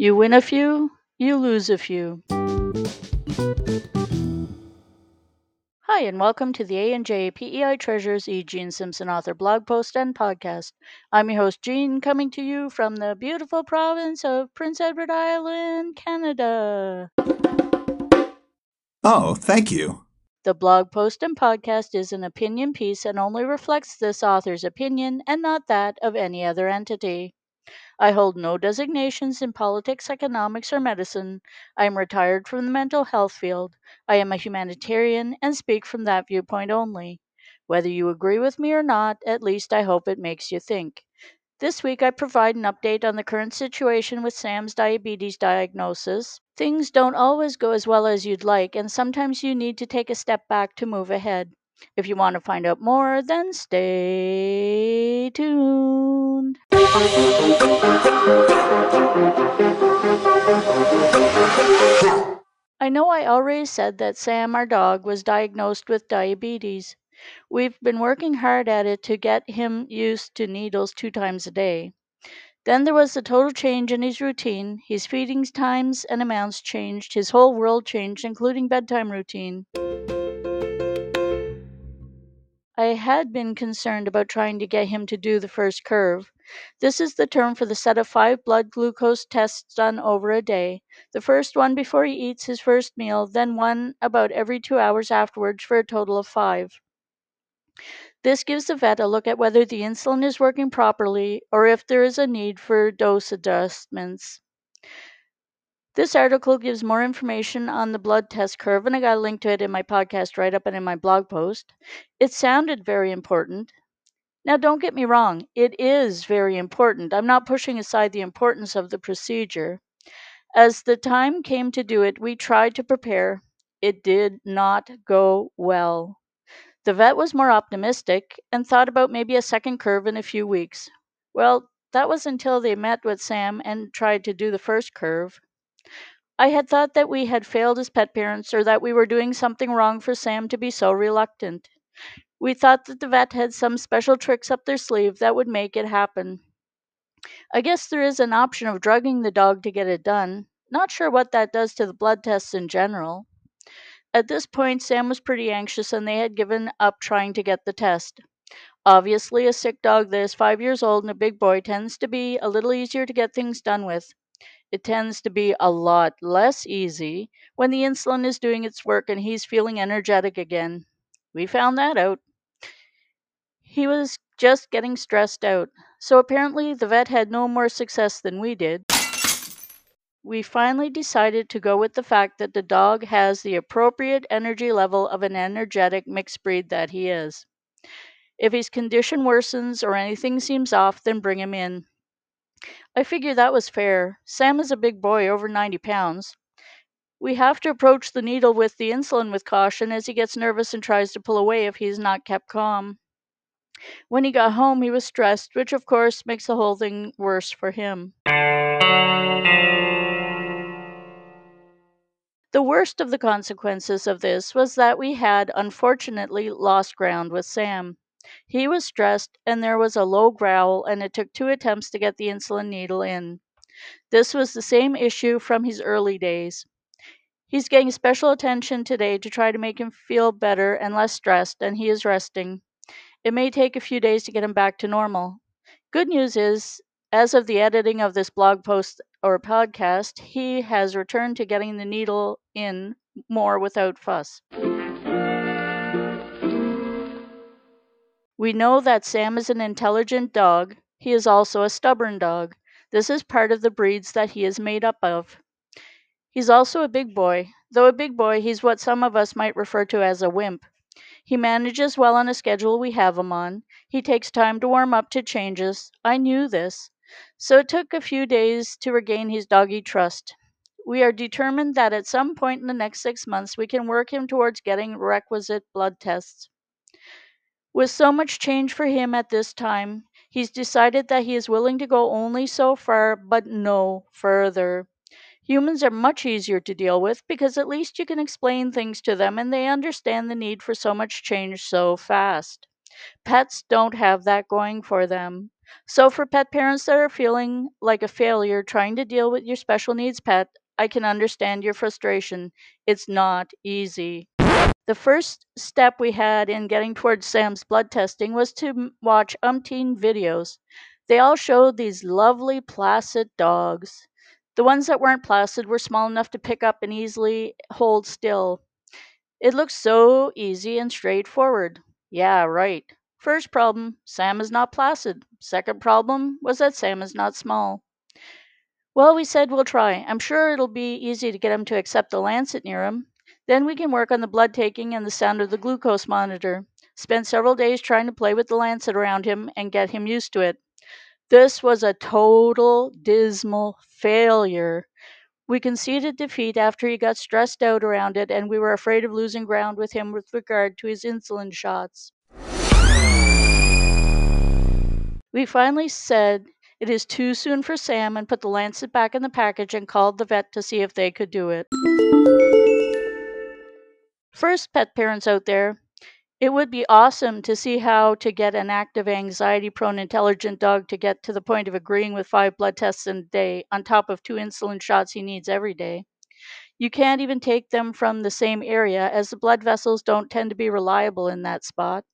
You win a few, you lose a few. Hi, and welcome to the A&J PEI Treasures E. Jean Simpson author blog post and podcast. I'm your host, Jean, coming to you from the beautiful province of Prince Edward Island, Canada. Oh, thank you. The blog post and podcast is an opinion piece and only reflects this author's opinion and not that of any other entity. I hold no designations in politics, economics, or medicine. I am retired from the mental health field. I am a humanitarian and speak from that viewpoint only. Whether you agree with me or not, at least I hope it makes you think. This week, I provide an update on the current situation with Sam's diabetes diagnosis. Things don't always go as well as you'd like, and sometimes you need to take a step back to move ahead. If you want to find out more, then stay tuned. I know I already said that Sam, our dog, was diagnosed with diabetes. We've been working hard at it to get him used to needles two times a day. Then there was a total change in his routine. His feeding times and amounts changed. His whole world changed, including bedtime routine. I had been concerned about trying to get him to do the first curve. This is the term for the set of five blood glucose tests done over a day. The first one before he eats his first meal, then one about every two hours afterwards for a total of five. This gives the vet a look at whether the insulin is working properly or if there is a need for dose adjustments. This article gives more information on the blood test curve, and I got a link to it in my podcast write up and in my blog post. It sounded very important. Now, don't get me wrong, it is very important. I'm not pushing aside the importance of the procedure. As the time came to do it, we tried to prepare. It did not go well. The vet was more optimistic and thought about maybe a second curve in a few weeks. Well, that was until they met with Sam and tried to do the first curve. I had thought that we had failed as pet parents or that we were doing something wrong for Sam to be so reluctant. We thought that the vet had some special tricks up their sleeve that would make it happen. I guess there is an option of drugging the dog to get it done. Not sure what that does to the blood tests in general. At this point, Sam was pretty anxious and they had given up trying to get the test. Obviously, a sick dog that is five years old and a big boy tends to be a little easier to get things done with it tends to be a lot less easy when the insulin is doing its work and he's feeling energetic again. We found that out. He was just getting stressed out, so apparently the vet had no more success than we did. We finally decided to go with the fact that the dog has the appropriate energy level of an energetic mixed breed that he is. If his condition worsens or anything seems off, then bring him in. I figure that was fair. Sam is a big boy, over 90 pounds. We have to approach the needle with the insulin with caution as he gets nervous and tries to pull away if he is not kept calm. When he got home, he was stressed, which of course makes the whole thing worse for him. The worst of the consequences of this was that we had, unfortunately, lost ground with Sam. He was stressed, and there was a low growl, and it took two attempts to get the insulin needle in. This was the same issue from his early days. He's getting special attention today to try to make him feel better and less stressed, and he is resting. It may take a few days to get him back to normal. Good news is, as of the editing of this blog post or podcast, he has returned to getting the needle in more without fuss. We know that Sam is an intelligent dog. He is also a stubborn dog. This is part of the breeds that he is made up of. He's also a big boy. Though a big boy, he's what some of us might refer to as a wimp. He manages well on a schedule we have him on. He takes time to warm up to changes. I knew this. So it took a few days to regain his doggy trust. We are determined that at some point in the next six months we can work him towards getting requisite blood tests. With so much change for him at this time, he's decided that he is willing to go only so far, but no further. Humans are much easier to deal with because at least you can explain things to them and they understand the need for so much change so fast. Pets don't have that going for them. So, for pet parents that are feeling like a failure trying to deal with your special needs pet, I can understand your frustration. It's not easy. The first step we had in getting towards Sam's blood testing was to watch umpteen videos. They all showed these lovely, placid dogs. The ones that weren't placid were small enough to pick up and easily hold still. It looked so easy and straightforward. Yeah, right. First problem Sam is not placid. Second problem was that Sam is not small. Well, we said we'll try. I'm sure it'll be easy to get him to accept the lancet near him. Then we can work on the blood taking and the sound of the glucose monitor. Spend several days trying to play with the lancet around him and get him used to it. This was a total dismal failure. We conceded defeat after he got stressed out around it, and we were afraid of losing ground with him with regard to his insulin shots. We finally said it is too soon for Sam and put the lancet back in the package and called the vet to see if they could do it. First, pet parents out there, it would be awesome to see how to get an active, anxiety prone, intelligent dog to get to the point of agreeing with five blood tests a day on top of two insulin shots he needs every day. You can't even take them from the same area as the blood vessels don't tend to be reliable in that spot.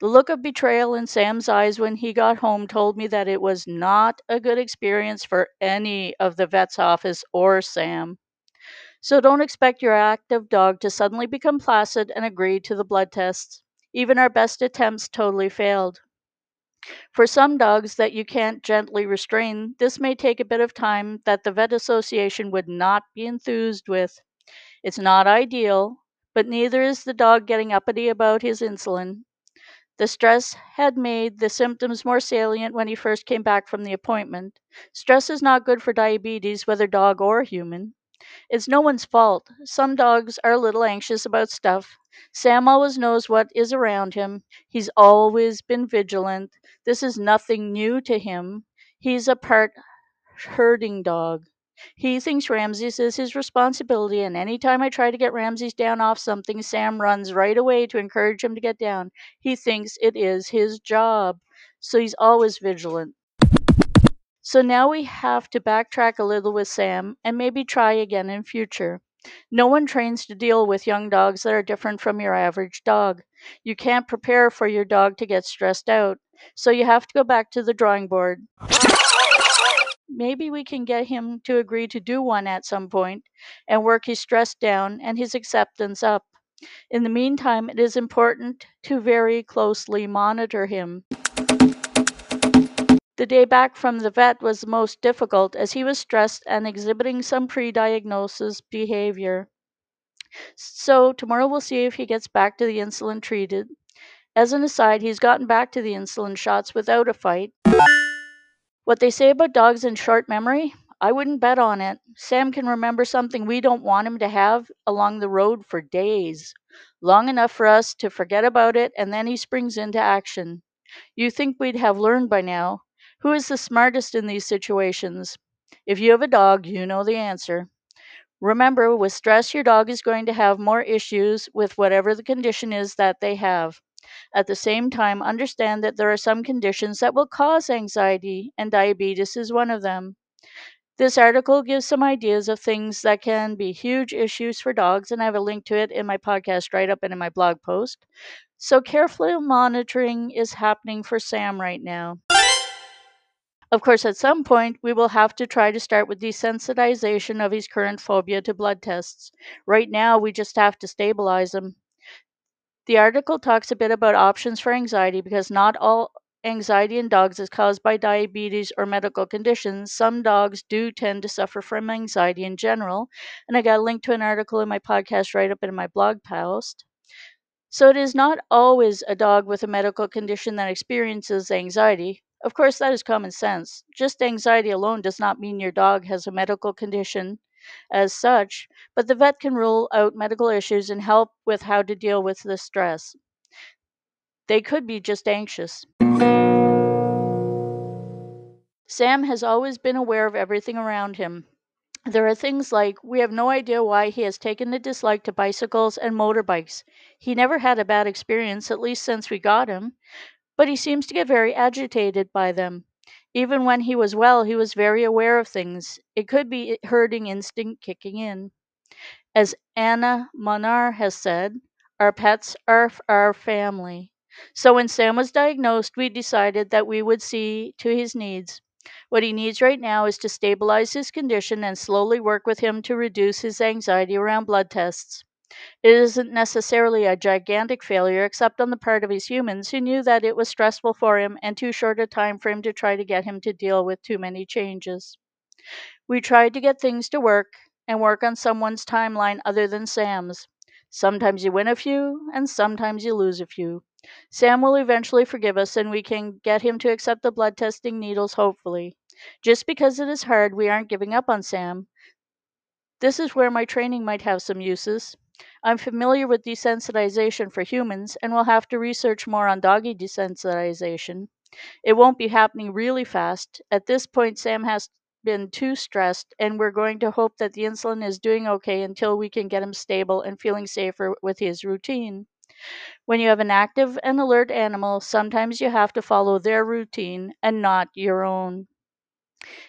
The look of betrayal in Sam's eyes when he got home told me that it was not a good experience for any of the vet's office or Sam. So don't expect your active dog to suddenly become placid and agree to the blood tests. Even our best attempts totally failed. For some dogs that you can't gently restrain, this may take a bit of time that the vet association would not be enthused with. It's not ideal, but neither is the dog getting uppity about his insulin. The stress had made the symptoms more salient when he first came back from the appointment. Stress is not good for diabetes, whether dog or human. It's no one's fault. Some dogs are a little anxious about stuff. Sam always knows what is around him. He's always been vigilant. This is nothing new to him. He's a part herding dog. He thinks Ramses is his responsibility, and any time I try to get Ramses down off something, Sam runs right away to encourage him to get down. He thinks it is his job, so he's always vigilant. So now we have to backtrack a little with Sam and maybe try again in future. No one trains to deal with young dogs that are different from your average dog. You can't prepare for your dog to get stressed out, so you have to go back to the drawing board. Maybe we can get him to agree to do one at some point and work his stress down and his acceptance up. In the meantime, it is important to very closely monitor him. The day back from the vet was the most difficult as he was stressed and exhibiting some pre diagnosis behavior. So, tomorrow we'll see if he gets back to the insulin treated. As an aside, he's gotten back to the insulin shots without a fight. What they say about dogs and short memory, I wouldn't bet on it. Sam can remember something we don't want him to have along the road for days, long enough for us to forget about it, and then he springs into action. You think we'd have learned by now. Who is the smartest in these situations? If you have a dog, you know the answer. Remember, with stress, your dog is going to have more issues with whatever the condition is that they have. At the same time, understand that there are some conditions that will cause anxiety, and diabetes is one of them. This article gives some ideas of things that can be huge issues for dogs, and I have a link to it in my podcast write up and in my blog post. So, careful monitoring is happening for Sam right now. Of course, at some point, we will have to try to start with desensitization of his current phobia to blood tests. Right now, we just have to stabilize him. The article talks a bit about options for anxiety because not all anxiety in dogs is caused by diabetes or medical conditions. Some dogs do tend to suffer from anxiety in general. And I got a link to an article in my podcast write up in my blog post. So it is not always a dog with a medical condition that experiences anxiety. Of course, that is common sense. Just anxiety alone does not mean your dog has a medical condition as such, but the vet can rule out medical issues and help with how to deal with the stress. They could be just anxious. Sam has always been aware of everything around him. There are things like we have no idea why he has taken a dislike to bicycles and motorbikes. He never had a bad experience, at least since we got him. But he seems to get very agitated by them. Even when he was well, he was very aware of things. It could be herding instinct kicking in. As Anna Monar has said, our pets are our family. So when Sam was diagnosed, we decided that we would see to his needs. What he needs right now is to stabilize his condition and slowly work with him to reduce his anxiety around blood tests. It isn't necessarily a gigantic failure, except on the part of his humans who knew that it was stressful for him and too short a time for him to try to get him to deal with too many changes. We tried to get things to work and work on someone's timeline other than Sam's. Sometimes you win a few, and sometimes you lose a few. Sam will eventually forgive us, and we can get him to accept the blood testing needles, hopefully. Just because it is hard, we aren't giving up on Sam. This is where my training might have some uses. I'm familiar with desensitization for humans and will have to research more on doggy desensitization. It won't be happening really fast. At this point, Sam has been too stressed, and we're going to hope that the insulin is doing okay until we can get him stable and feeling safer with his routine. When you have an active and alert animal, sometimes you have to follow their routine and not your own.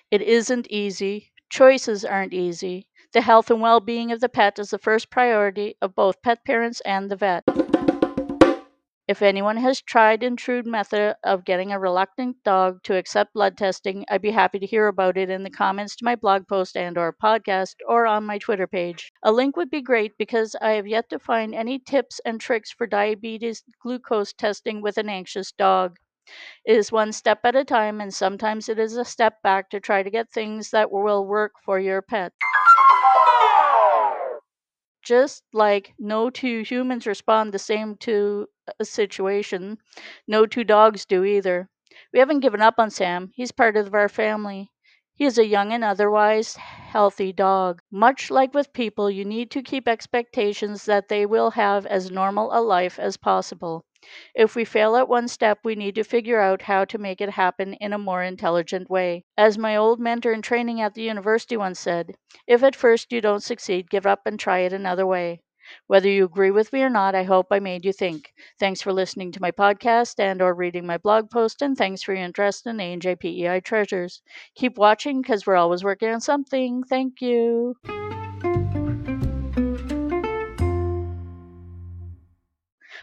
It isn't easy. Choices aren't easy. The health and well being of the pet is the first priority of both pet parents and the vet. If anyone has tried and true method of getting a reluctant dog to accept blood testing, I'd be happy to hear about it in the comments to my blog post and or podcast or on my Twitter page. A link would be great because I have yet to find any tips and tricks for diabetes glucose testing with an anxious dog. It is one step at a time and sometimes it is a step back to try to get things that will work for your pet. Just like no two humans respond the same to a situation, no two dogs do either. We haven't given up on Sam. He's part of our family. He is a young and otherwise healthy dog. Much like with people, you need to keep expectations that they will have as normal a life as possible. If we fail at one step, we need to figure out how to make it happen in a more intelligent way. As my old mentor in training at the university once said, if at first you don't succeed, give up and try it another way. Whether you agree with me or not, I hope I made you think. Thanks for listening to my podcast and or reading my blog post and thanks for your interest in A&J PEI treasures. Keep watching because we're always working on something. Thank you.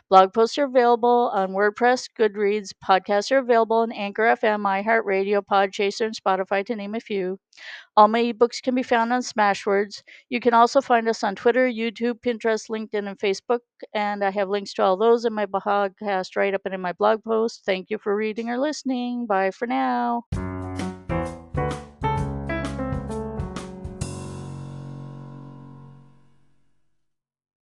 Blog posts are available on WordPress, Goodreads. Podcasts are available on Anchor FM, iHeartRadio, Podchaser, and Spotify, to name a few. All my ebooks can be found on Smashwords. You can also find us on Twitter, YouTube, Pinterest, LinkedIn, and Facebook. And I have links to all those in my podcast write up and in my blog post. Thank you for reading or listening. Bye for now.